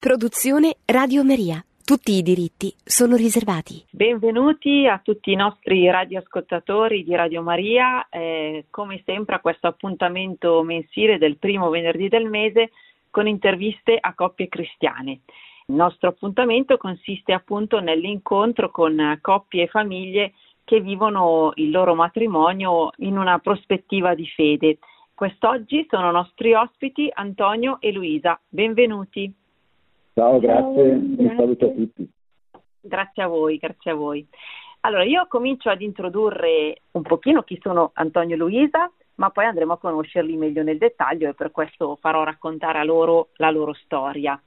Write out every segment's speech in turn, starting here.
Produzione Radio Maria. Tutti i diritti sono riservati. Benvenuti a tutti i nostri radioascoltatori di Radio Maria, eh, come sempre a questo appuntamento mensile del primo venerdì del mese con interviste a coppie cristiane. Il nostro appuntamento consiste appunto nell'incontro con coppie e famiglie che vivono il loro matrimonio in una prospettiva di fede. Quest'oggi sono nostri ospiti Antonio e Luisa. Benvenuti. Ciao, grazie, un saluto a tutti. Grazie a voi, grazie a voi. Allora, io comincio ad introdurre un pochino chi sono Antonio e Luisa, ma poi andremo a conoscerli meglio nel dettaglio e per questo farò raccontare a loro la loro storia.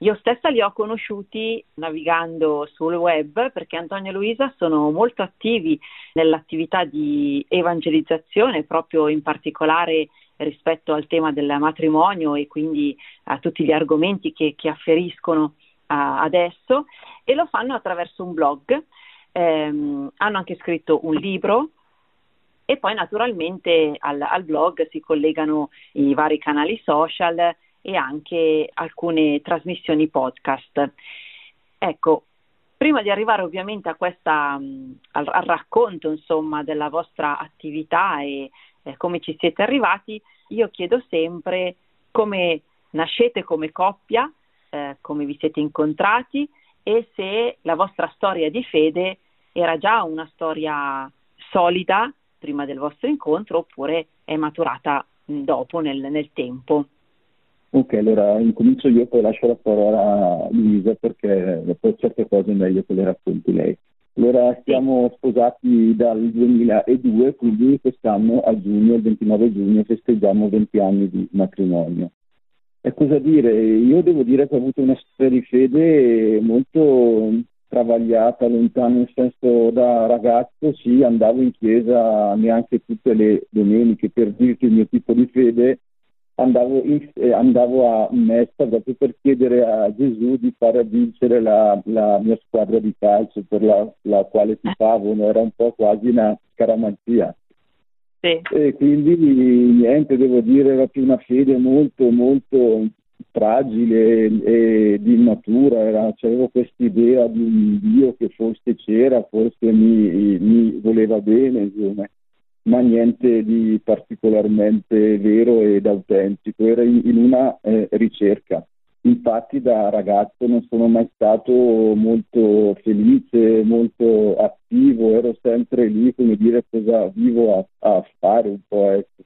Io stessa li ho conosciuti navigando sul web perché Antonio e Luisa sono molto attivi nell'attività di evangelizzazione, proprio in particolare rispetto al tema del matrimonio e quindi a tutti gli argomenti che, che afferiscono a, adesso e lo fanno attraverso un blog. Eh, hanno anche scritto un libro e poi naturalmente al, al blog si collegano i vari canali social e anche alcune trasmissioni podcast. Ecco, prima di arrivare ovviamente a questa, al, al racconto insomma della vostra attività e eh, come ci siete arrivati, io chiedo sempre come nascete come coppia, eh, come vi siete incontrati e se la vostra storia di fede era già una storia solida prima del vostro incontro oppure è maturata dopo nel, nel tempo. Ok, allora incomincio io, poi lascio la parola a Luisa perché per certe cose è meglio che le racconti lei. Allora siamo sposati dal 2002, quindi quest'anno a giugno, il 29 giugno, festeggiamo 20 anni di matrimonio. E cosa dire? Io devo dire che ho avuto una storia di fede molto travagliata, lontana, nel senso da ragazzo sì, andavo in chiesa neanche tutte le domeniche per dirti il mio tipo di fede, andavo, in, eh, andavo a messa proprio per chiedere a Gesù di fare vincere la, la mia squadra di calcio per la, la quale tifavo, era un po' quasi una scaramanzia. Sì. E quindi niente, devo dire, era più una fede molto, molto fragile e di immatura, era, avevo questa idea di un Dio che forse c'era, forse mi, mi voleva bene, insomma ma niente di particolarmente vero ed autentico, era in una eh, ricerca. Infatti da ragazzo non sono mai stato molto felice, molto attivo, ero sempre lì, come dire, cosa vivo a, a fare un po'. Ecco.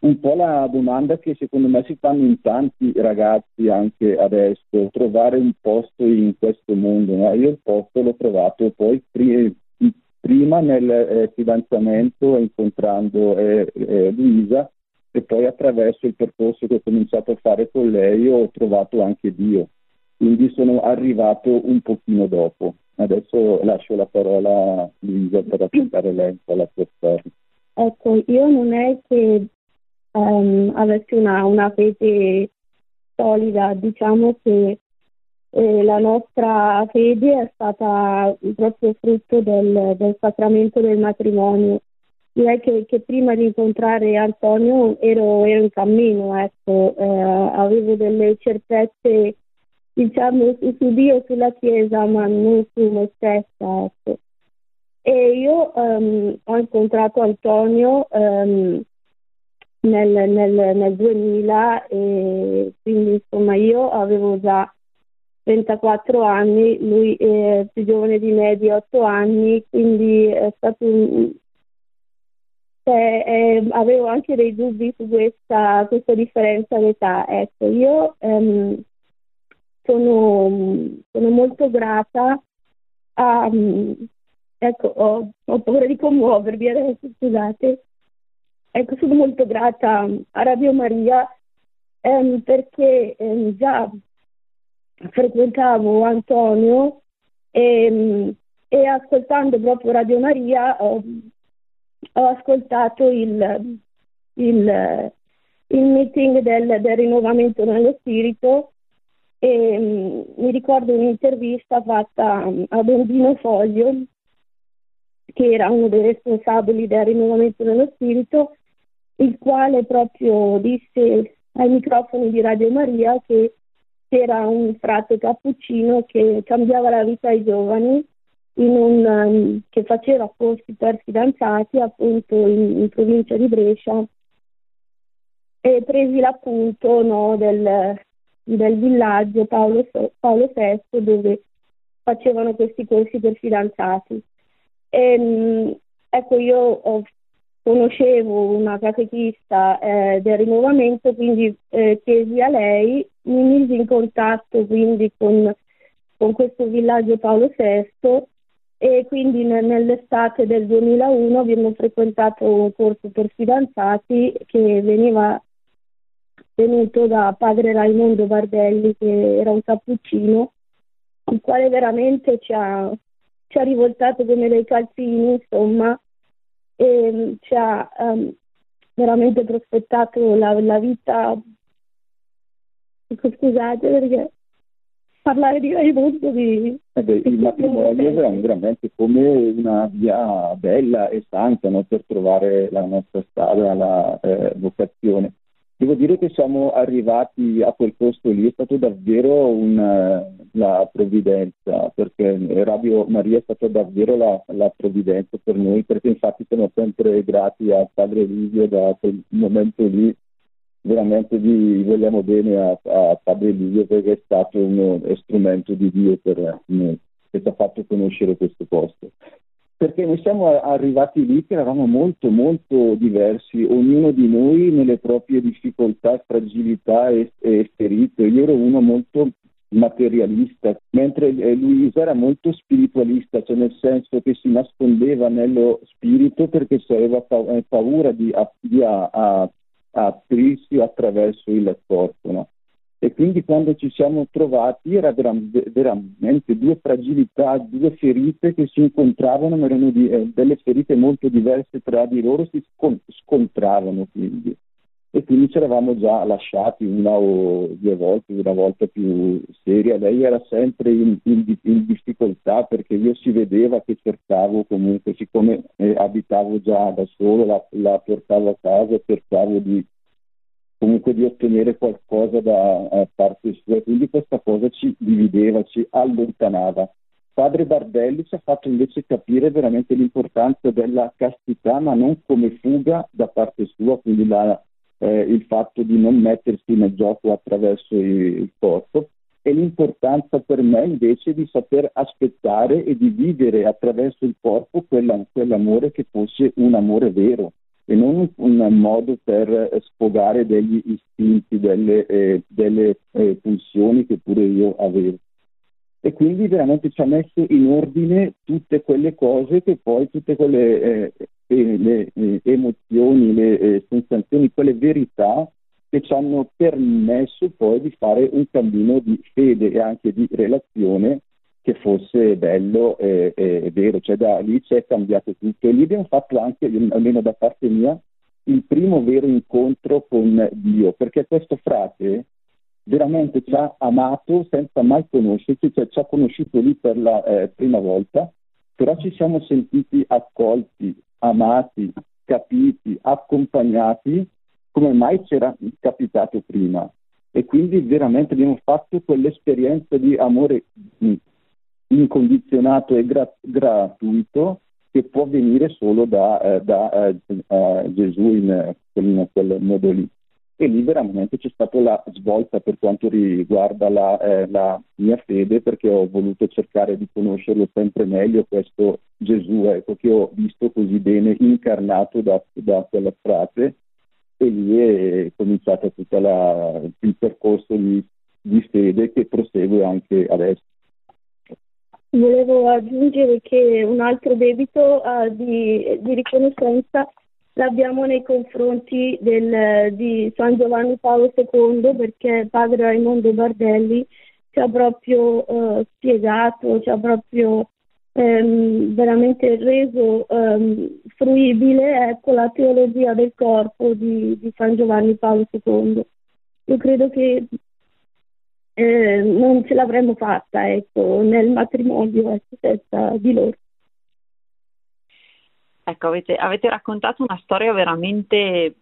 Un po' la domanda che secondo me si fanno in tanti ragazzi anche adesso, trovare un posto in questo mondo. No? Io il posto l'ho trovato poi prima nel eh, fidanzamento incontrando eh, eh, Luisa e poi attraverso il percorso che ho cominciato a fare con lei ho trovato anche Dio. Quindi sono arrivato un pochino dopo. Adesso lascio la parola a Luisa per raccontare lei la sua storia. Ecco, io non è che um, avessi una, una fede solida, diciamo che eh, la nostra fede è stata proprio frutto del, del sacramento del matrimonio. Direi che, che, prima di incontrare Antonio ero, ero in cammino, ecco, eh, avevo delle certezze diciamo su, su, Dio, sulla Chiesa, ma non su me stessa. Ecco. E io um, ho incontrato Antonio um, nel, nel, nel 2000 e quindi insomma io avevo già 34 anni, lui è più giovane di me di 8 anni, quindi è stato un... cioè, eh, avevo anche dei dubbi su questa, questa differenza d'età. Ecco, io ehm, sono, sono, molto grata a... ecco, ho, ho paura di commuovervi adesso, scusate. Ecco, sono molto grata a Radio Maria ehm, perché ehm, già frequentavo Antonio e, e ascoltando proprio Radio Maria ho, ho ascoltato il, il, il meeting del, del, rinnovamento nello spirito e um, mi ricordo un'intervista fatta a Bondino Foglio che era uno dei responsabili del rinnovamento nello spirito il quale proprio disse ai microfoni di Radio Maria che c'era un frate cappuccino che cambiava la vita ai giovani un, um, che faceva corsi per fidanzati appunto in, in provincia di Brescia e presi l'appunto no, del, del, villaggio Paolo, Paolo VI dove facevano questi corsi per fidanzati. E, um, ecco, io ho, conoscevo una catechista eh, del rinnovamento, quindi eh, chiesi a lei, mi misi in contatto quindi con, con questo villaggio Paolo VI e quindi nell'estate del 2001 abbiamo frequentato un corso per fidanzati che veniva tenuto da padre Raimondo Bardelli che era un cappuccino il quale veramente ci ha, ci ha rivoltato come dei calzini insomma e ci ha um, veramente prospettato la, la vita scusate perché parlare di Raimundo di... Eh il matrimonio è veramente come una via bella e santa no? per trovare la nostra strada, la eh, vocazione. Devo dire che siamo arrivati a quel posto lì, è stato davvero una, la provvidenza, perché Radio Maria è stata davvero la, la, provvidenza per noi, perché infatti siamo sempre grati a Padre Livio da quel momento lì veramente vi vogliamo bene a, a Padre Livio perché è stato uno strumento di Dio per noi, che ci ha fatto conoscere questo posto. Perché noi siamo arrivati lì che eravamo molto molto diversi, ognuno di noi nelle proprie difficoltà, fragilità e, e ferite. Io ero uno molto materialista, mentre eh, Luisa era molto spiritualista, cioè nel senso che si nascondeva nello spirito perché aveva eh, paura di, di a, a a aprirsi attraverso il corpo. No? E quindi quando ci siamo trovati era veramente due fragilità, due ferite che si incontravano, erano di, eh, delle ferite molto diverse tra di loro, si scontravano quindi e quindi ci eravamo già lasciati una o due volte, una volta più seria. Lei era sempre in, in, in difficoltà perché io si vedeva che cercavo comunque, siccome eh, abitavo già da solo, la, la, portavo a casa cercavo di comunque di ottenere qualcosa da parte sua, quindi questa cosa ci divideva, ci allontanava. Padre Bardelli ci ha fatto invece capire veramente l'importanza della castità, ma non come fuga da parte sua, quindi la eh, il fatto di non mettersi nel gioco attraverso il corpo. E l'importanza per me invece di saper aspettare e di vivere attraverso il corpo quella, quell'amore che fosse un amore vero e non un modo per sfogare degli istinti, delle, eh, delle eh, pulsioni che pure io avevo. E quindi veramente ci ha messo in ordine tutte quelle cose che poi, tutte quelle eh, le eh, emozioni, le eh, sensazioni, quelle verità che ci hanno permesso poi di fare un cammino di fede e anche di relazione che fosse bello e, e vero, cioè da lì c'è cambiato tutto. E lì abbiamo fatto anche, almeno da parte mia, il primo vero incontro con Dio, perché questo frate veramente ci ha amato senza mai conoscerci, cioè ci ha conosciuto lì per la eh, prima volta, però ci siamo sentiti accolti, amati, capiti, accompagnati come mai c'era capitato prima. E quindi veramente abbiamo fatto quell'esperienza di amore incondizionato e gra- gratuito che può venire solo da, eh, da eh, Gesù in, in quel modo lì. E lì veramente c'è stata la svolta per quanto riguarda la, eh, la, mia fede perché ho voluto cercare di conoscerlo sempre meglio. Questo Gesù ecco, che ho visto così bene incarnato da, da quella frase. E lì è cominciato tutto il percorso di, di fede che prosegue anche adesso. Volevo aggiungere che un altro debito uh, di, di riconoscenza l'abbiamo nei confronti del, di San Giovanni Paolo II perché padre Raimondo Bardelli ci ha proprio eh, spiegato, ci ha proprio ehm, veramente reso ehm, fruibile ecco, la teologia del corpo di, di, San Giovanni Paolo II. Io credo che eh, non ce l'avremmo fatta ecco, nel matrimonio ecco, senza di loro. Ecco, avete, avete raccontato una storia veramente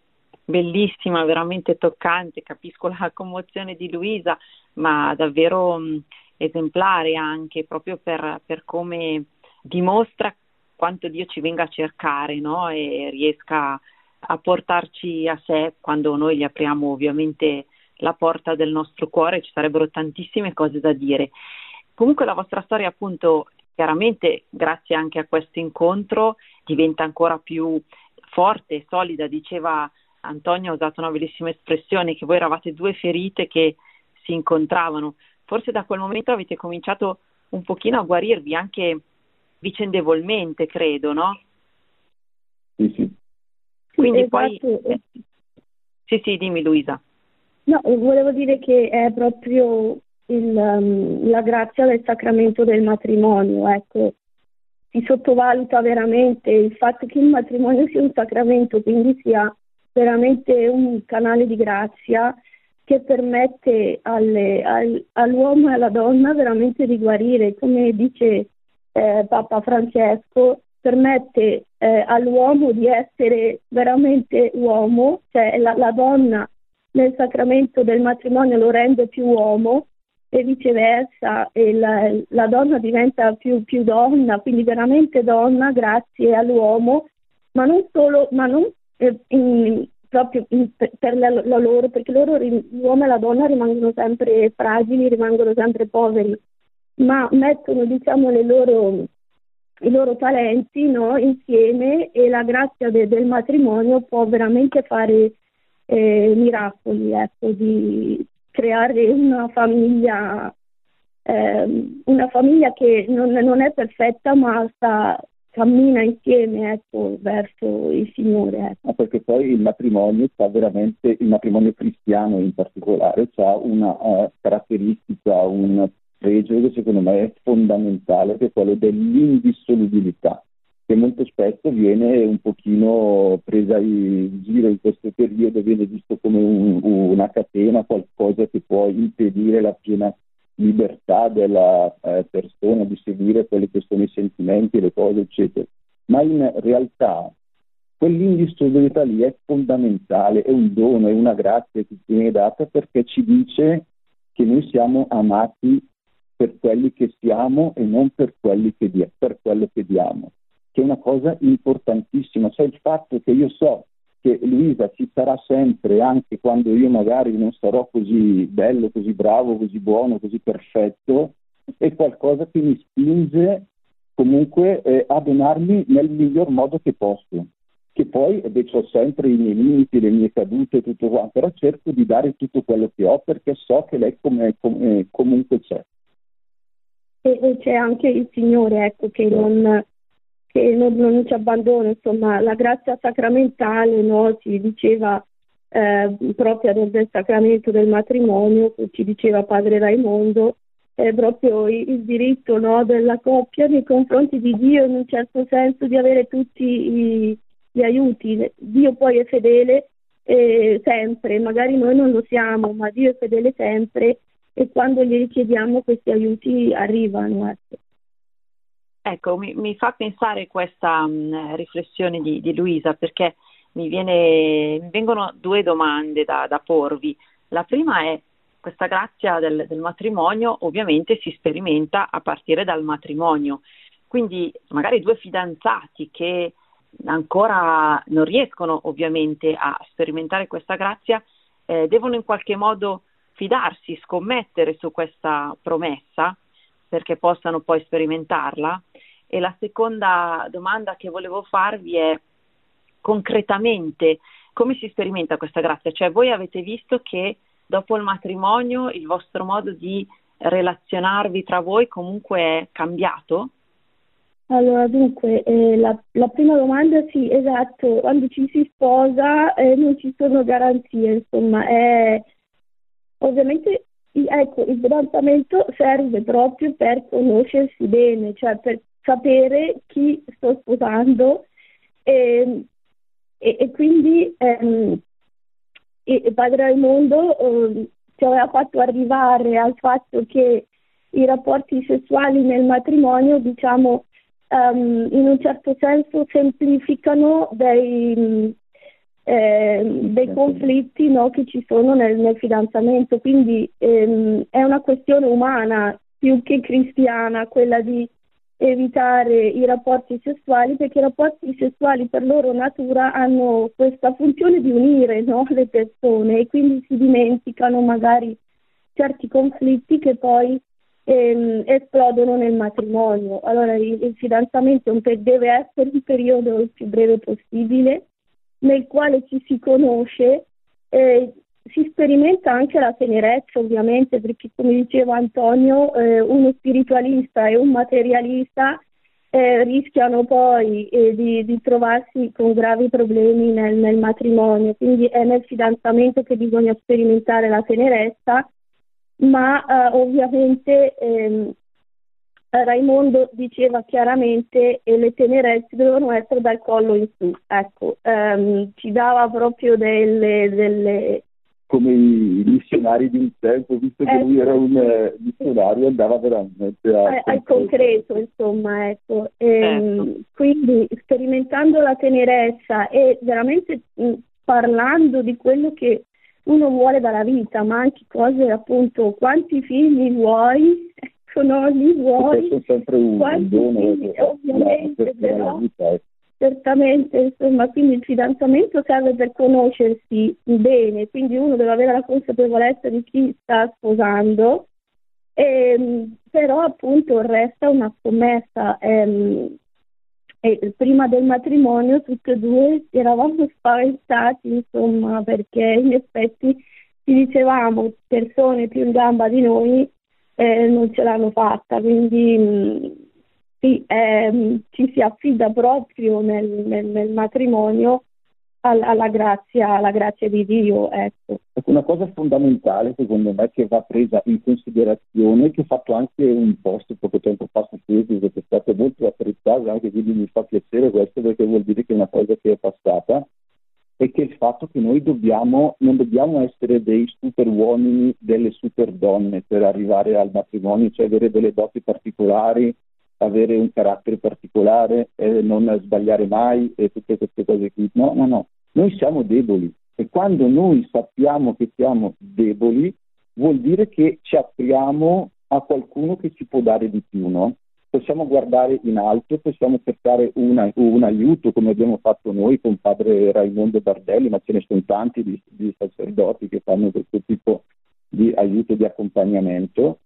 bellissima, veramente toccante, capisco la commozione di Luisa, ma davvero mh, esemplare anche proprio per, per, come dimostra quanto Dio ci venga a cercare no? e riesca a portarci a sé quando noi gli apriamo ovviamente la porta del nostro cuore, ci sarebbero tantissime cose da dire. Comunque la vostra storia appunto chiaramente grazie anche a questo incontro diventa ancora più forte e solida, diceva Antonio ha usato una bellissima espressione che voi eravate due ferite che si incontravano. Forse da quel momento avete cominciato un pochino a guarirvi anche vicendevolmente, credo, no? Sì, sì. Quindi esatto. poi Sì, sì, dimmi Luisa. No, volevo dire che è proprio il, um, la grazia del sacramento del matrimonio, ecco. Si sottovaluta veramente il fatto che il matrimonio sia un sacramento, quindi sia veramente un canale di grazia che permette alle, al, all'uomo e alla donna veramente di guarire, come dice eh, Papa Francesco, permette eh, all'uomo di essere veramente uomo, cioè la, la donna nel sacramento del matrimonio lo rende più uomo e viceversa e la, la donna diventa più, più, donna, quindi veramente donna grazie all'uomo, ma non solo, ma non eh, in, proprio in, per la, la, loro, perché loro, l'uomo e la donna rimangono sempre fragili, rimangono sempre poveri, ma mettono diciamo loro, i loro talenti no, insieme e la grazia de, del matrimonio può veramente fare eh, miracoli, ecco, di creare una famiglia, eh, una famiglia che non, non è perfetta ma sta cammina insieme ecco, verso il Signore. Ecco. perché poi il matrimonio ha veramente, il matrimonio cristiano in particolare, ha una uh, caratteristica, un pregio che secondo me è fondamentale, che è quello dell'indissolubilità, che molto spesso viene un pochino presa in giro in questo periodo, viene visto come un, una catena, qualcosa che può impedire la piena libertà della eh, persona di seguire quelli che sono i sentimenti, le cose, eccetera. Ma in realtà quell'indissolubilità lì è fondamentale, è un dono, è una grazia che viene data perché ci dice che noi siamo amati per quelli che siamo e non per, che dia- per quello che diamo, che è una cosa importantissima. Cioè il fatto che io so che Luisa ci sarà sempre, anche quando io magari non sarò così bello, così bravo, così buono, così perfetto, è qualcosa che mi spinge comunque eh, a donarmi nel miglior modo che posso. Che poi eh, ho sempre i miei limiti, le mie cadute e tutto quanto, però cerco di dare tutto quello che ho perché so che lei come, come, comunque c'è. E, e, c'è anche il Signore, ecco, che non, che non, non ci abbandona, insomma, la grazia sacramentale, no, si diceva eh, proprio del, del, sacramento del matrimonio, ci diceva padre Raimondo, è proprio il, il diritto no, della coppia nei confronti di Dio in un certo senso di avere tutti i, gli aiuti. Dio poi è fedele eh, sempre, magari noi non lo siamo, ma Dio è fedele sempre e quando gli chiediamo questi aiuti arrivano. Ecco. Ecco, mi, mi fa pensare questa mh, mm, riflessione di, di, Luisa perché mi, viene, mi, vengono due domande da, da, porvi. La prima è questa grazia del, del matrimonio ovviamente si sperimenta a partire dal matrimonio, quindi magari due fidanzati che ancora non riescono ovviamente a sperimentare questa grazia eh, devono in qualche modo fidarsi, scommettere su questa promessa perché possano poi sperimentarla? E la seconda domanda che volevo farvi è concretamente come si sperimenta questa grazia? Cioè voi avete visto che dopo il matrimonio il vostro modo di relazionarvi tra voi comunque è cambiato? Allora, dunque, eh, la, la, prima domanda sì, esatto, quando ci si sposa eh, non ci sono garanzie, insomma, è, ovviamente ecco, il fidanzamento serve proprio per conoscersi bene, cioè per sapere chi sto sposando. E, e, e quindi ehm, e Padre Raimondo eh, ci aveva fatto arrivare al fatto che i rapporti sessuali nel matrimonio, diciamo, um, in un certo senso semplificano dei, eh, dei conflitti no, che ci sono nel, nel fidanzamento, quindi ehm, è una questione umana più che cristiana quella di evitare i rapporti sessuali perché i rapporti sessuali per loro natura hanno questa funzione di unire no, le persone e quindi si dimenticano magari certi conflitti che poi ehm, esplodono nel matrimonio. Allora il, il fidanzamento deve essere un periodo il più breve possibile nel quale ci si conosce, eh, si sperimenta anche la tenerezza ovviamente, perché come diceva Antonio, eh, uno spiritualista e un materialista eh, rischiano poi eh, di, di, trovarsi con gravi problemi nel, nel, matrimonio, quindi è nel fidanzamento che bisogna sperimentare la tenerezza, ma eh, ovviamente ehm, Raimondo diceva chiaramente che le tenerezze dovevano essere dal collo in su, ecco, ehm, ci dava proprio delle, delle, come i missionari di un tempo, visto che lui era un eh, missionario, andava veramente a... Eh, al concreto, insomma, ecco. E, ehm, certo. Quindi sperimentando la tenerezza e veramente mh, parlando di quello che uno vuole dalla vita, ma anche cose appunto, quanti figli vuoi, ecco, no, li vuoi. Questo è sempre un, dono, figli, ovviamente, però, vita, ecco. Certamente, insomma, quindi il fidanzamento serve per conoscersi bene, quindi uno deve avere la consapevolezza di chi sta sposando, ehm, però appunto resta una scommessa. Ehm, e prima del matrimonio tutte e due eravamo spaventati, insomma, perché in effetti ci dicevamo persone più in gamba di noi eh, non ce l'hanno fatta, quindi sì, ehm, ci si affida proprio nel, nel, nel matrimonio alla, alla, grazia, alla, grazia, di Dio. Ecco. Una cosa fondamentale secondo me che va presa in considerazione, che ho fatto anche un post poco tempo fa su Facebook che è stato molto apprezzato, anche quindi mi fa piacere questo perché vuol dire che è una cosa che è passata, è che il fatto che noi dobbiamo, non dobbiamo essere dei super uomini, delle super donne per arrivare al matrimonio, cioè avere delle doti particolari, avere un carattere particolare, eh, non sbagliare mai e tutte queste cose qui. No, no, no. Noi siamo deboli e quando noi sappiamo che siamo deboli vuol dire che ci apriamo a qualcuno che ci può dare di più, no? Possiamo guardare in alto, possiamo cercare una, un aiuto come abbiamo fatto noi con padre Raimondo Bardelli, ma ce ne sono tanti di, di sacerdoti che fanno questo tipo di aiuto, di accompagnamento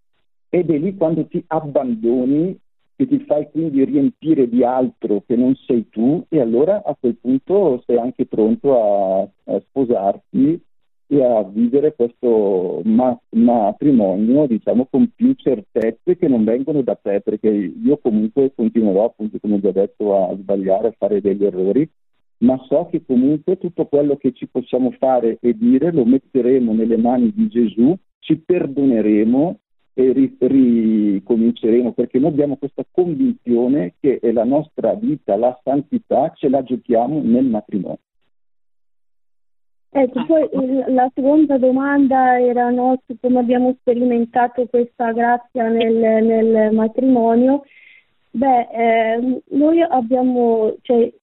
ed è lì quando ti abbandoni che ti fai quindi riempire di altro che non sei tu e allora a quel punto sei anche pronto a, a sposarti e a vivere questo ma- matrimonio diciamo con più certezze che non vengono da te perché io comunque continuerò appunto come ho già detto a sbagliare, a fare degli errori ma so che comunque tutto quello che ci possiamo fare e dire lo metteremo nelle mani di Gesù, ci perdoneremo e ricominceremo perché noi abbiamo questa convinzione che la nostra vita, la santità, ce la giochiamo nel matrimonio. Ecco, poi la seconda domanda era no, come abbiamo sperimentato questa grazia nel, nel matrimonio. Beh, eh, noi abbiamo, cioè,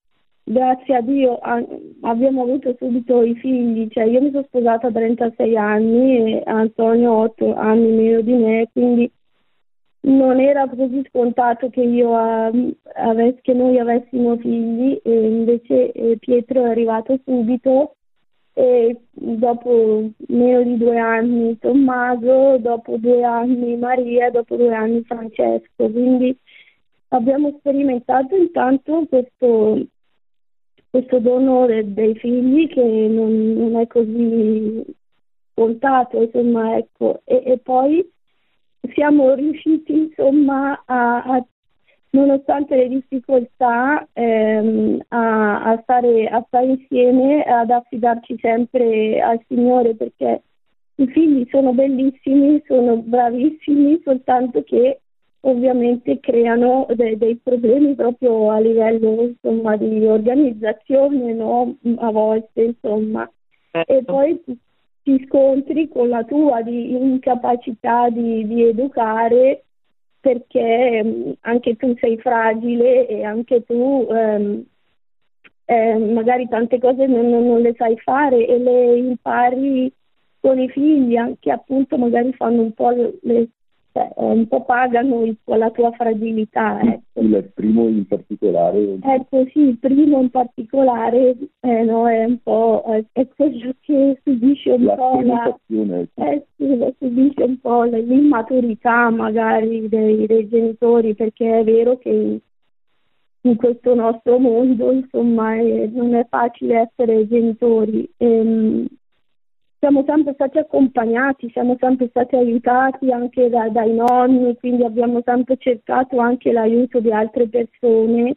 grazie a Dio a, abbiamo avuto subito i figli, cioè io mi sono sposata a 36 anni e Antonio 8 anni meno di me, quindi non era così scontato che, io, uh, avess- che noi avessimo figli, e invece eh, Pietro è arrivato subito e dopo meno di due anni Tommaso, dopo due anni Maria, dopo due anni Francesco, quindi abbiamo sperimentato intanto questo questo dono de- dei figli che non, non, è così scontato, insomma, ecco, e, e poi siamo riusciti, insomma, a, a nonostante le difficoltà, ehm, a, a, stare, a stare insieme, ad affidarci sempre al Signore perché i figli sono bellissimi, sono bravissimi, soltanto che ovviamente creano de- dei problemi proprio a livello insomma, di organizzazione no? a volte insomma certo. e poi ti, scontri con la tua di incapacità di, di educare perché um, anche tu sei fragile e anche tu um, eh, magari tante cose non, non, le sai fare e le impari con i figli, anche appunto magari fanno un po' le, cioè, un po' pagano il, la tua fragilità. Ecco. Il primo in particolare. Ecco sì, il primo in particolare eh, no, è un po' è, quello che subisce un la po' la, eh, sì, subisce un po' l'immaturità magari dei, dei, genitori, perché è vero che in, questo nostro mondo insomma è, non è facile essere genitori. Ehm, siamo sempre stati accompagnati, siamo sempre stati aiutati anche da, dai nonni, quindi abbiamo sempre cercato anche l'aiuto di altre persone.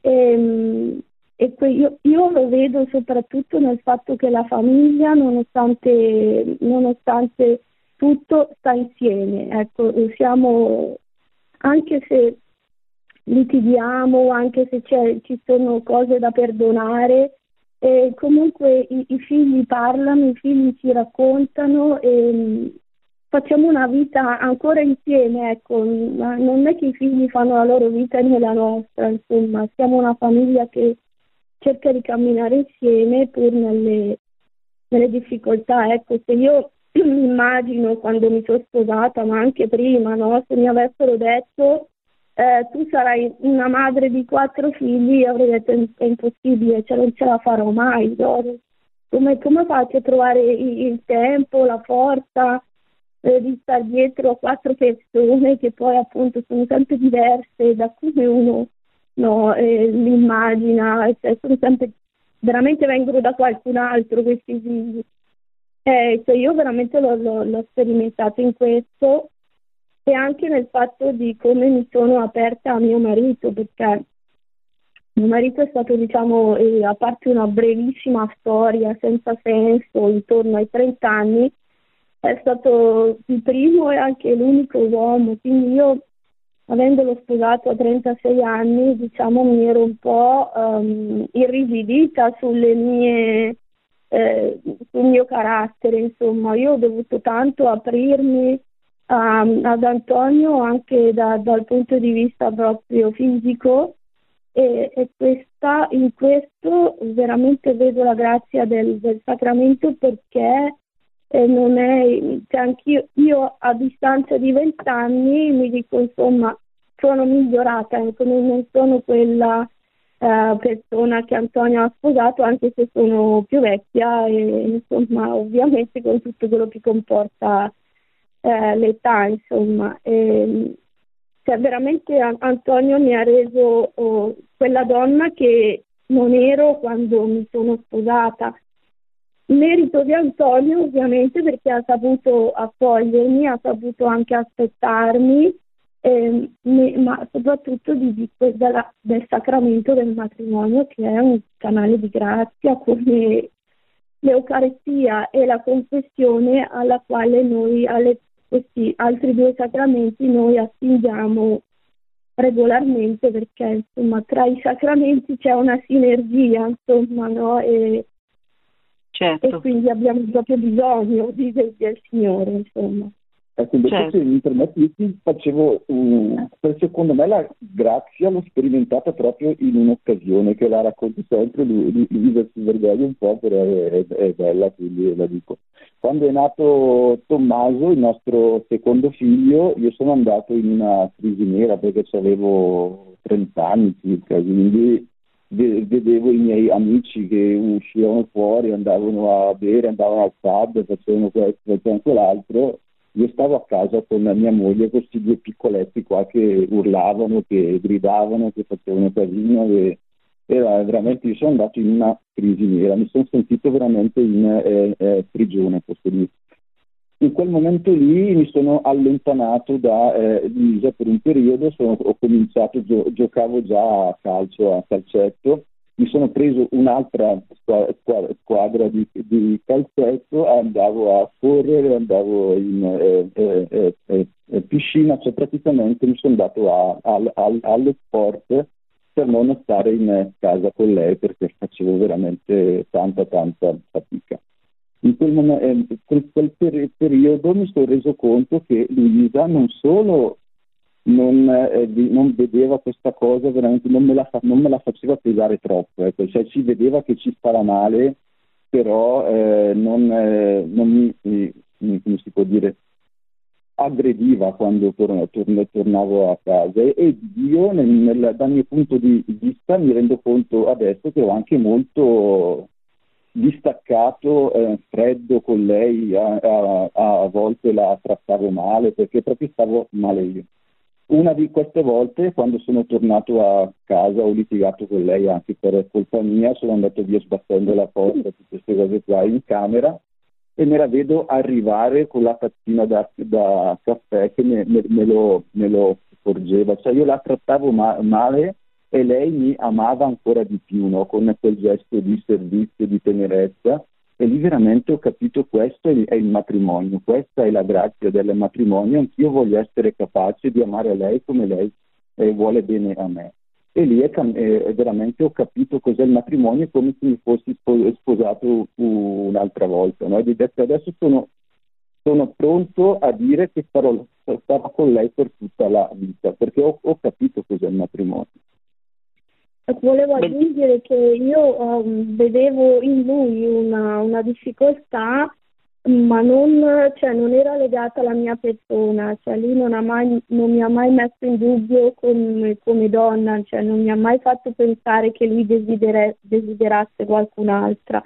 E, ehm, e que- io, io, lo vedo soprattutto nel fatto che la famiglia, nonostante, nonostante tutto, sta insieme. Ecco, siamo, anche se litighiamo, anche se ci sono cose da perdonare, e comunque i, i, figli parlano, i figli ci raccontano e mm, facciamo una vita ancora insieme, ecco, ma non è che i figli fanno la loro vita e la nostra, insomma, siamo una famiglia che cerca di camminare insieme pur nelle, nelle difficoltà, ecco, se io immagino quando mi sono sposata, ma anche prima, no? se mi avessero detto eh, tu sarai una madre di quattro figli, avrei detto è impossibile, cioè non ce la farò mai. Come, come faccio a trovare il, il tempo, la forza eh, di stare dietro a quattro persone che poi appunto sono sempre diverse da come uno no, eh, li immagina, cioè, sono sempre, veramente vengono da qualcun altro questi figli. Eh, cioè io veramente l'ho, l'ho, l'ho sperimentato in questo e anche nel fatto di come mi sono aperta a mio marito, perché mio marito è stato, diciamo, eh, a parte una brevissima storia senza senso intorno ai 30 anni, è stato il primo e anche l'unico uomo, quindi io avendolo sposato a 36 anni, diciamo, mi ero un po' um, irrigidita sulle mie, eh, sul mio carattere, insomma, io ho dovuto tanto aprirmi um, ad Antonio anche da, dal punto di vista proprio fisico e, e questa, in questo veramente vedo la grazia del, del sacramento perché eh, non è, cioè anch'io io a distanza di vent'anni mi dico insomma sono migliorata, ecco, non sono quella eh, persona che Antonio ha sposato anche se sono più vecchia e insomma ovviamente con tutto quello che comporta eh, l'età, insomma. E, cioè, veramente Antonio mi ha reso oh, quella donna che non ero quando mi sono sposata. Merito di Antonio ovviamente perché ha saputo accogliermi, ha saputo anche aspettarmi, eh, ma soprattutto di, di, della, del sacramento del matrimonio che è un canale di grazia come l'Eucaristia e la confessione alla quale noi alle questi altri due sacramenti noi attingiamo regolarmente perché insomma tra i sacramenti c'è una sinergia insomma no? e, certo. e quindi abbiamo proprio bisogno di, del, Signore insomma Ecco, invece certo. se mi permetti, facevo, um, secondo me la grazia l'ho sperimentata proprio in un'occasione che la racconto sempre, Luisa si vergogna un po', però è, è, bella, quindi la dico. Quando è nato Tommaso, il nostro secondo figlio, io sono andato in una crisi nera perché avevo 30 anni circa, quindi vedevo i miei amici che uscivano fuori, andavano a bere, andavano al pub, facevano questo, facevano quell'altro io stavo a casa con mia moglie, questi due piccoletti qua che urlavano, che gridavano, che facevano casino. E era veramente, io sono andato in una crisi nera, mi sono sentito veramente in eh, eh, prigione, posso dire. In quel momento lì mi sono allontanato da eh, Lisa per un periodo, sono, ho cominciato, gio- giocavo già a calcio, a calcetto, mi sono preso un'altra squadra di, di calcetto, andavo a correre, andavo in eh, eh, eh, eh, eh piscina, cioè praticamente mi sono dato a, a, a, allo sport per non stare in casa con lei perché facevo veramente tanta tanta fatica. In quel, momento, quel, quel per- periodo mi sono reso conto che Luisa non solo non, eh, non, vedeva questa cosa veramente, non me la, non me la faceva pesare troppo, ecco. cioè si vedeva che ci stava male, però eh, non, eh, non mi, mi, come si può dire, aggrediva quando torno, torno, tornavo a casa e io nel, nel, dal mio punto di vista mi rendo conto adesso che ho anche molto distaccato, eh, freddo con lei, a, a, a, volte la trattavo male perché proprio stavo male io. Una di queste volte, quando sono tornato a casa, ho litigato con lei anche per colpa mia, sono andato via sbattendo la porta, tutte queste cose qua in camera e me la vedo arrivare con la tazzina da, da caffè che me, me, me, lo, me, lo, porgeva. Cioè io la trattavo ma- male e lei mi amava ancora di più, no? con quel gesto di servizio, di tenerezza. E lì veramente ho capito questo è il matrimonio, questa è la grazia del matrimonio, anch'io voglio essere capace di amare lei come lei eh, vuole bene a me e lì è, è, veramente ho capito cos'è il matrimonio come se mi fossi sposato un'altra volta. No? E detto, adesso sono, sono, pronto a dire che starò, starò, con lei per tutta la vita, perché ho, ho capito cos'è il matrimonio. Volevo aggiungere che io um, vedevo in lui una, una difficoltà ma non, cioè, non, era legata alla mia persona, cioè, lui non, mai, non, mi ha mai messo in dubbio come, come donna, cioè, non mi ha mai fatto pensare che lui desidera, desiderasse qualcun'altra.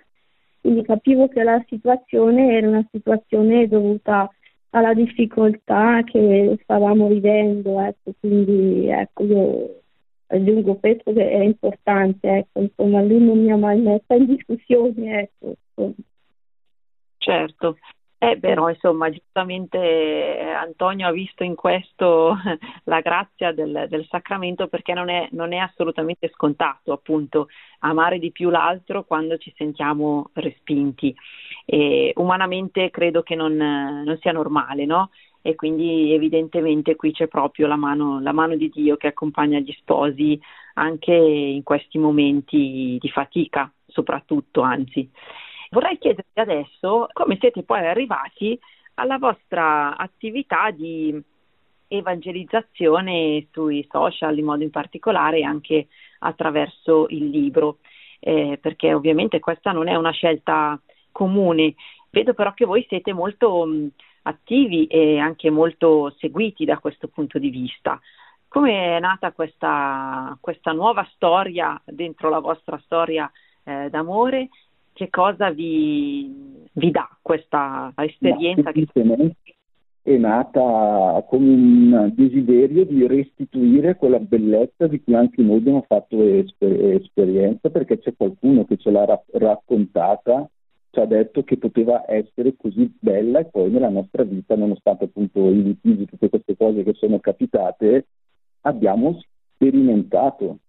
Quindi capivo che la situazione era una situazione dovuta alla difficoltà che stavamo vivendo, ecco, quindi ecco, io aggiungo questo che è importante, ecco, insomma, lui non mi ha mai messa in discussione, ecco. Certo, eh, però insomma giustamente eh, Antonio ha visto in questo la grazia del, del sacramento perché non è, non è, assolutamente scontato appunto amare di più l'altro quando ci sentiamo respinti. E umanamente credo che non, non sia normale, no? E quindi evidentemente qui c'è proprio la mano, la mano di Dio che accompagna gli sposi anche in questi momenti di fatica, soprattutto anzi. Vorrei chiedervi adesso come siete poi arrivati alla vostra attività di evangelizzazione sui social in modo in particolare anche attraverso il libro, eh, perché ovviamente questa non è una scelta comune. Vedo però che voi siete molto mh, attivi e anche molto seguiti da questo punto di vista. Come è nata questa, questa nuova storia dentro la vostra storia eh, che cosa vi, vi dà questa esperienza? Che... È nata come un desiderio di restituire quella bellezza di cui anche noi abbiamo fatto esper- esperienza, perché c'è qualcuno che ce l'ha ra- raccontata, ci ha detto che poteva essere così bella e poi nella nostra vita, nonostante appunto i litigi, tutte queste cose che sono capitate, abbiamo sperimentato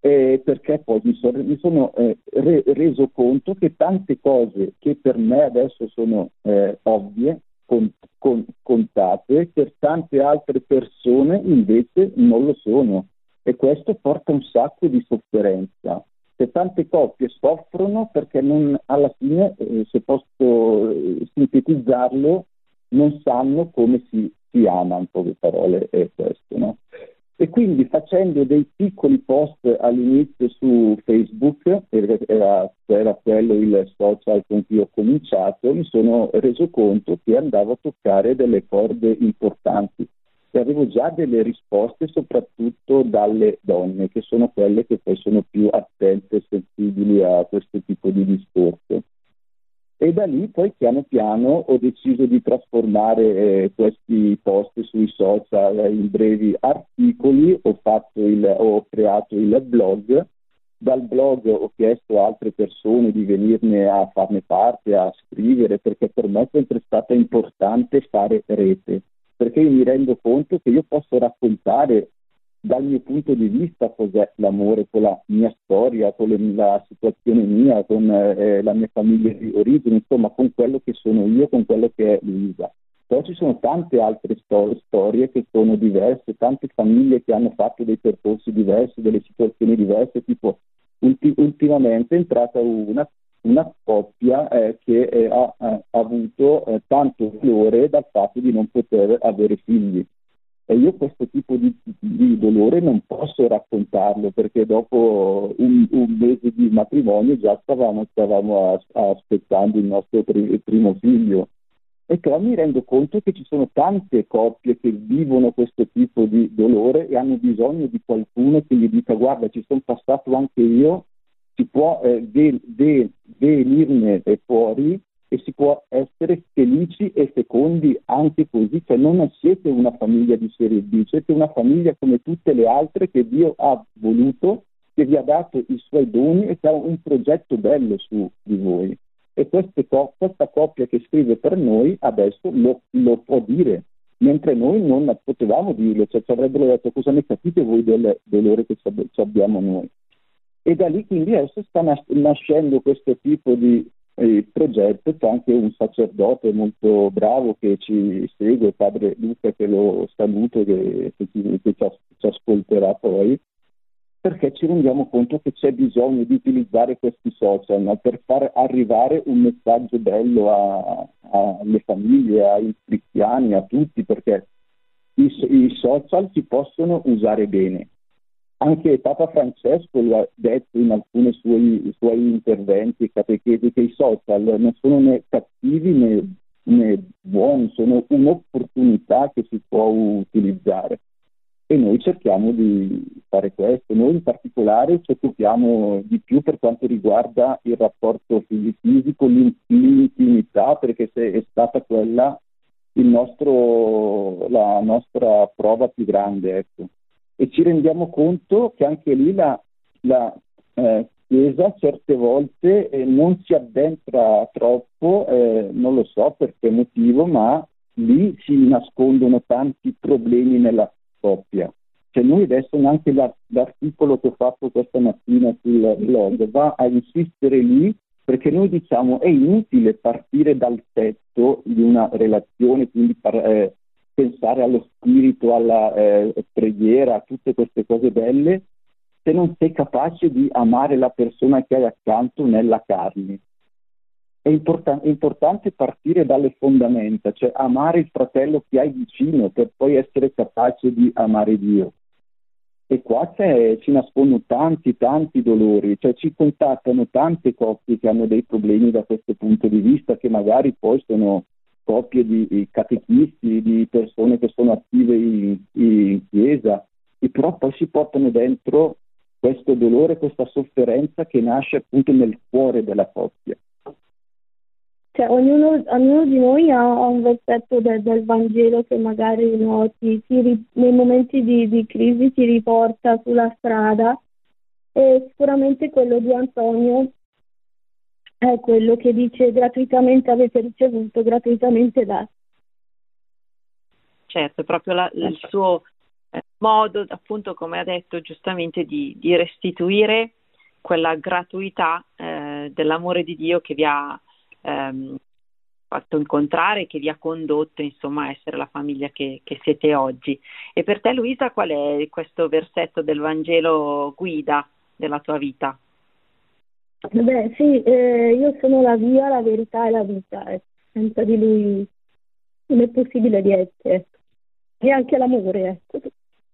eh, perché poi mi, so, mi sono eh, re, reso conto che tante cose che per me adesso sono eh, ovvie, con, con, contate, per tante altre persone invece non lo sono e questo porta un sacco di sofferenza. Se tante coppie soffrono perché non, alla fine, eh, se posso eh, sintetizzarlo, non sanno come si, si ama, in poche parole, è questo. No? E quindi facendo dei piccoli post all'inizio su Facebook, era, era, quello il social con cui ho cominciato, mi sono reso conto che andavo a toccare delle corde importanti e avevo già delle risposte soprattutto dalle donne, che sono quelle che poi sono più attente e sensibili a questo tipo di discorso. E da lì poi piano piano ho deciso di trasformare eh, questi post sui social in brevi articoli, ho, il, ho creato il blog, dal blog ho chiesto a altre persone di venirne a farne parte, a scrivere, perché per me è sempre stata importante fare rete, perché io mi rendo conto che io posso raccontare dal mio punto di vista cos'è l'amore con la mia storia, con le, la situazione mia, con eh, la mia famiglia di origine, insomma con quello che sono io, con quello che è Luisa. Poi ci sono tante altre stor- storie che sono diverse, tante famiglie che hanno fatto dei percorsi diversi, delle situazioni diverse, tipo ulti- ultimamente è entrata una, una coppia eh, che eh, ha, ha, avuto eh, tanto valore dal fatto di non poter avere figli E io questo tipo di, di dolore non posso raccontarlo perché dopo un, un mese di matrimonio già stavamo, stavamo a aspettando il nostro pri, primo figlio. E però mi rendo conto che ci sono tante coppie che vivono questo tipo di dolore e hanno bisogno di qualcuno che gli dica guarda ci sono passato anche io, si può eh, ve, ve, venirne fuori e si può essere felici e fecondi anche così, cioè non siete una famiglia di serie B, siete una famiglia come tutte le altre che Dio ha voluto, che vi ha dato i suoi doni e che ha un progetto bello su di voi. E co- questa coppia che scrive per noi adesso lo, lo, può dire, mentre noi non potevamo dirlo, cioè ci avrebbero detto cosa ne capite voi del dolore che ci abbiamo noi. E da lì quindi adesso sta nascendo questo tipo di il progetto. C'è anche un sacerdote molto bravo che ci segue, padre Luca, che lo saluto, che, che, ci, che ci, ci, ascolterà poi, perché ci rendiamo conto che c'è bisogno di utilizzare questi social per far arrivare un messaggio bello alle famiglie, ai cristiani, a tutti, perché i, i social si possono usare bene anche Papa Francesco lo ha detto in alcuni suoi, suoi interventi catechesi che i social non sono né cattivi né, né buoni, sono un'opportunità che si può utilizzare e noi cerchiamo di fare questo. Noi in particolare ci occupiamo di più per quanto riguarda il rapporto fisico, l'intimità, perché se è stata quella nostro, la nostra prova più grande. Ecco e ci rendiamo conto che anche lì la, la eh, Chiesa certe volte eh, non si addentra troppo, eh, non lo so per che motivo, ma lì si nascondono tanti problemi nella coppia. Cioè noi adesso neanche la, l'articolo che ho fatto questa mattina sul blog va a insistere lì perché noi diciamo è inutile partire dal tetto di una relazione, quindi par- eh, pensare allo spirito, alla eh, preghiera, a tutte queste cose belle, se non sei capace di amare la persona che hai accanto nella carne. È, import- è importante partire dalle fondamenta, cioè amare il fratello che hai vicino per poi essere capace di amare Dio. E qua ci nascondono tanti, tanti dolori, cioè ci contattano tante coppie che hanno dei problemi da questo punto di vista, che magari poi sono coppie di catechisti, di persone che sono attive in, in chiesa, e però poi si portano dentro questo dolore, questa sofferenza che nasce appunto nel cuore della coppia. Cioè, ognuno, ognuno, di noi ha, un versetto del, del Vangelo che magari no, ti, ti, nei momenti di, di, crisi ti riporta sulla strada e sicuramente quello di Antonio è quello che dice gratuitamente avete ricevuto, gratuitamente date. Certo, è proprio la, il suo eh, modo, appunto, come ha detto giustamente, di, di restituire quella gratuità eh, dell'amore di Dio che vi ha ehm, fatto incontrare, che vi ha condotto insomma a essere la famiglia che, che, siete oggi. E per te Luisa qual è questo versetto del Vangelo guida della tua vita? Beh, sì, eh, io sono la via, la verità e la vita, eh. senza di lui non è possibile niente. E anche l'amore, ecco.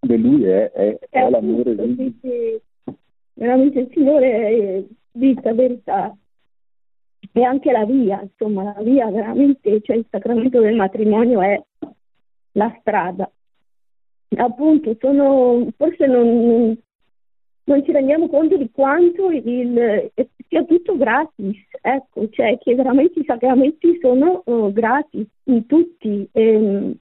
Beh, lui è, è, è, è l'amore. Sì, sì. Veramente il Signore è vita, verità. E anche la via, insomma, la via veramente, cioè il sacramento del matrimonio è la strada. Appunto, sono, forse non, non non ci rendiamo conto di quanto il, sia tutto gratis, ecco, cioè che veramente i sacramenti sono uh, gratis in tutti ehm,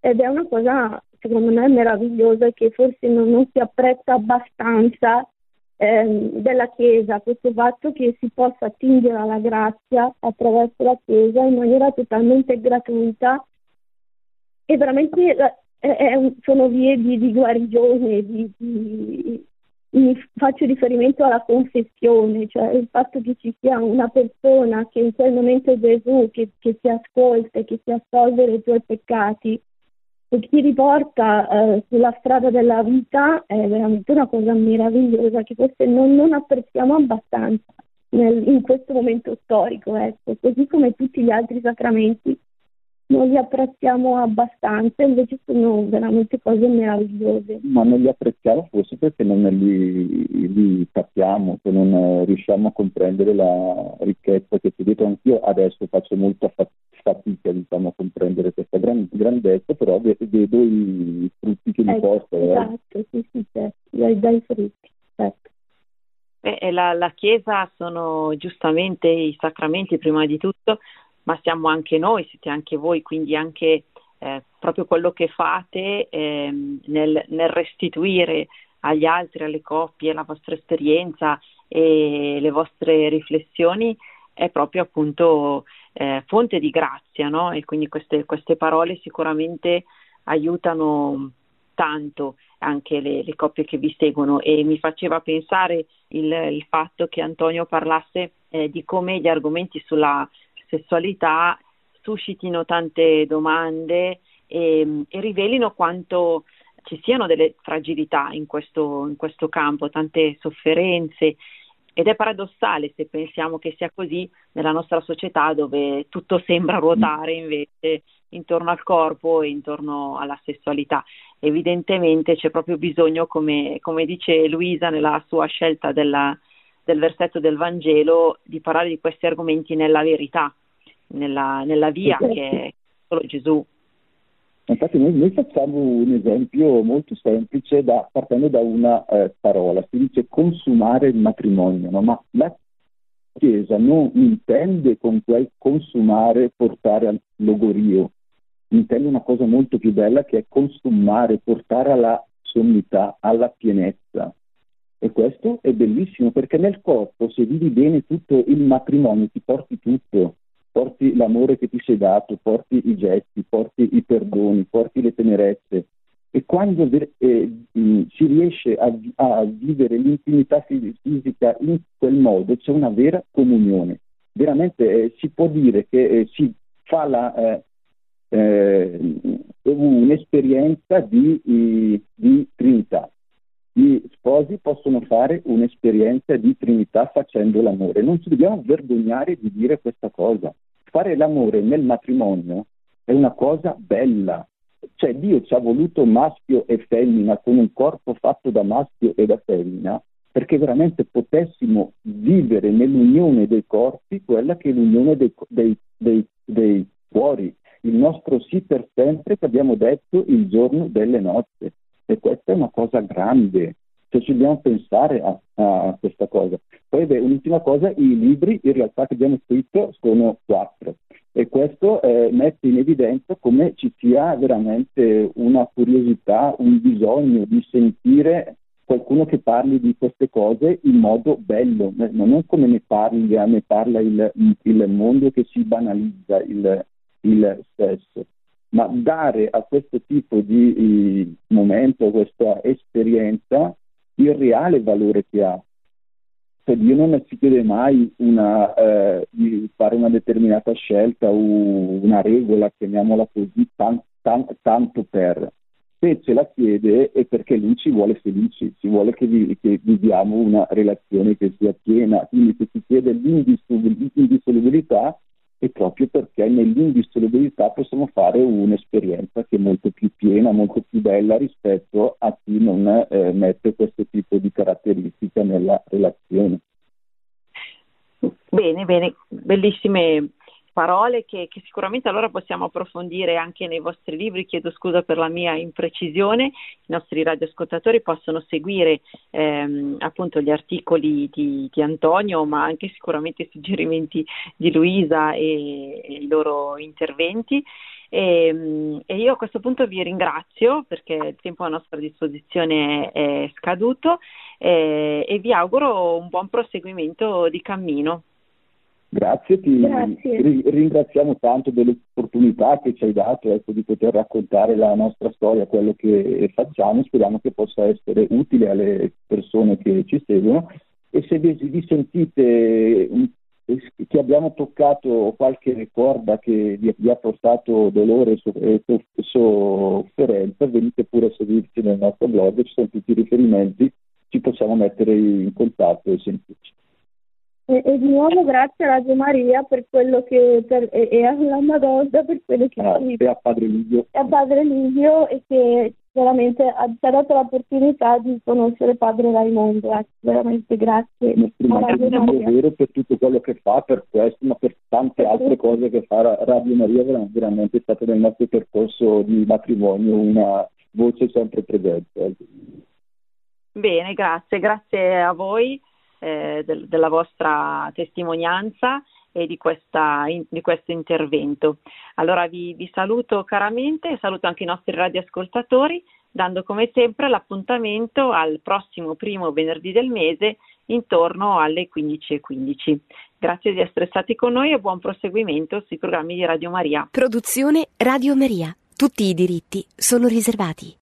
ed è una cosa secondo me meravigliosa che forse non, non si apprezza abbastanza ehm, della Chiesa, questo fatto che si possa attingere alla grazia attraverso la Chiesa in maniera totalmente gratuita e veramente è, sono vie di, di guarigione, di, di, faccio riferimento alla confessione, cioè il fatto che ci sia una persona che in quel momento è Gesù, che, che ti ascolta e che ti assolve i tuoi peccati e che ti riporta eh, sulla strada della vita è veramente una cosa meravigliosa che forse non, non apprezziamo abbastanza nel, in questo momento storico, ecco. così come tutti gli altri sacramenti non li apprezziamo abbastanza, invece sono veramente cose meravigliose. Ma non li apprezziamo forse perché non li, li capiamo, che non riusciamo a comprendere la ricchezza che c'è dietro. Anch'io adesso faccio molta fatica diciamo, a comprendere questa gran, grandezza, però vedo i frutti che mi ecco, porta. Eh. Esatto, sì, sì, certo, dai, dai frutti, certo. Eh, la, la Chiesa sono giustamente i sacramenti prima di tutto, ma siamo anche noi, siete anche voi, quindi anche eh, proprio quello che fate eh, nel, nel, restituire agli altri, alle coppie, la vostra esperienza e le vostre riflessioni è proprio appunto eh, fonte di grazia, no? E quindi queste, queste parole sicuramente aiutano tanto anche le, le, coppie che vi seguono e mi faceva pensare il, il fatto che Antonio parlasse eh, di come gli argomenti sulla sessualità suscitino tante domande e, e rivelino quanto ci siano delle fragilità in questo, in questo campo, tante sofferenze ed è paradossale se pensiamo che sia così nella nostra società dove tutto sembra ruotare invece intorno al corpo e intorno alla sessualità. Evidentemente c'è proprio bisogno, come, come dice Luisa nella sua scelta della, del versetto del Vangelo, di parlare di questi argomenti nella verità, nella, nella via che è solo Gesù. Infatti noi, noi, facciamo un esempio molto semplice da, partendo da una eh, parola, si dice consumare il matrimonio, no? ma la Chiesa non intende con quel consumare portare al logorio, intende una cosa molto più bella che è consumare, portare alla sommità, alla pienezza. E questo è bellissimo perché nel corpo, se vivi bene tutto il matrimonio, ti porti tutto porti l'amore che ti sei dato, porti i gesti, porti i perdoni, porti le tenerezze. E quando eh, si riesce a, a, vivere l'intimità fisica in quel modo, c'è una vera comunione. Veramente eh, si può dire che eh, si fa la, eh, eh, un'esperienza di, di Trinità. Gli sposi possono fare un'esperienza di Trinità facendo l'amore. Non ci dobbiamo vergognare di dire questa cosa fare l'amore nel matrimonio è una cosa bella. Cioè Dio ci ha voluto maschio e femmina con un corpo fatto da maschio e da femmina perché veramente potessimo vivere nell'unione dei corpi quella che è l'unione dei, dei, dei, dei cuori, il nostro sì per sempre che abbiamo detto il giorno delle nozze. E questa è una cosa grande, cioè ci dobbiamo pensare a, a questa cosa. Poi beh, un'ultima cosa, i libri in realtà che abbiamo scritto sono quattro. E questo eh, mette in evidenza come ci sia veramente una curiosità, un bisogno di sentire qualcuno che parli di queste cose in modo bello, non come ne, parla, ne parla il, il, mondo che si banalizza il, il stesso ma dare a questo tipo di momento, questa esperienza, il reale valore che ha. Cioè Dio non si chiede mai una, eh, di fare una determinata scelta o una regola, chiamiamola così, tan, tan, tanto per. Se ce la chiede è perché lui ci vuole felici, ci vuole che, vi, che viviamo una relazione che sia piena. Quindi se si chiede l'indissolubilità e proprio perché nell'indissolubilità possiamo fare un'esperienza che è molto più piena, molto più bella rispetto a chi non eh, mette questo tipo di caratteristiche nella relazione. Bene, bene, bellissime parole che, che, sicuramente allora possiamo approfondire anche nei vostri libri. Chiedo scusa per la mia imprecisione. I nostri radioascoltatori possono seguire ehm, appunto gli articoli di, di, Antonio, ma anche sicuramente i suggerimenti di Luisa e, e i loro interventi. E, ehm, e, io a questo punto vi ringrazio perché il tempo a nostra disposizione è scaduto e, e vi auguro un buon proseguimento di cammino. Grazie, ti Grazie. ringraziamo tanto dell'opportunità che ci hai dato ecco, di poter raccontare la nostra storia, quello che facciamo, speriamo che possa essere utile alle persone che ci seguono e se vi, vi sentite che abbiamo toccato qualche corda che vi, vi ha portato dolore e sofferenza, venite pure a seguirci nel nostro blog, ci sono tutti i riferimenti, ci possiamo mettere in contatto e sentirci. E, e, di nuovo grazie a Radio Maria per quello che per, e, e alla Madonna per quello che grazie a Padre Livio. E a Padre Livio e che veramente ci ha dato l'opportunità di conoscere Padre Raimondo. Ecco, veramente grazie. Vero per tutto quello che fa per questo ma per tante altre cose che fa Radio Maria veramente è stato nel nostro percorso di matrimonio una voce sempre presente. Bene grazie grazie a voi eh, del, della vostra testimonianza e di, questa, in, di questo intervento. Allora vi, vi, saluto caramente e saluto anche i nostri radioascoltatori, dando come sempre l'appuntamento al prossimo primo venerdì del mese intorno alle 15.15. 15. Grazie di essere stati con noi e buon proseguimento sui programmi di Radio Maria. Produzione Radio Maria. Tutti i diritti sono riservati.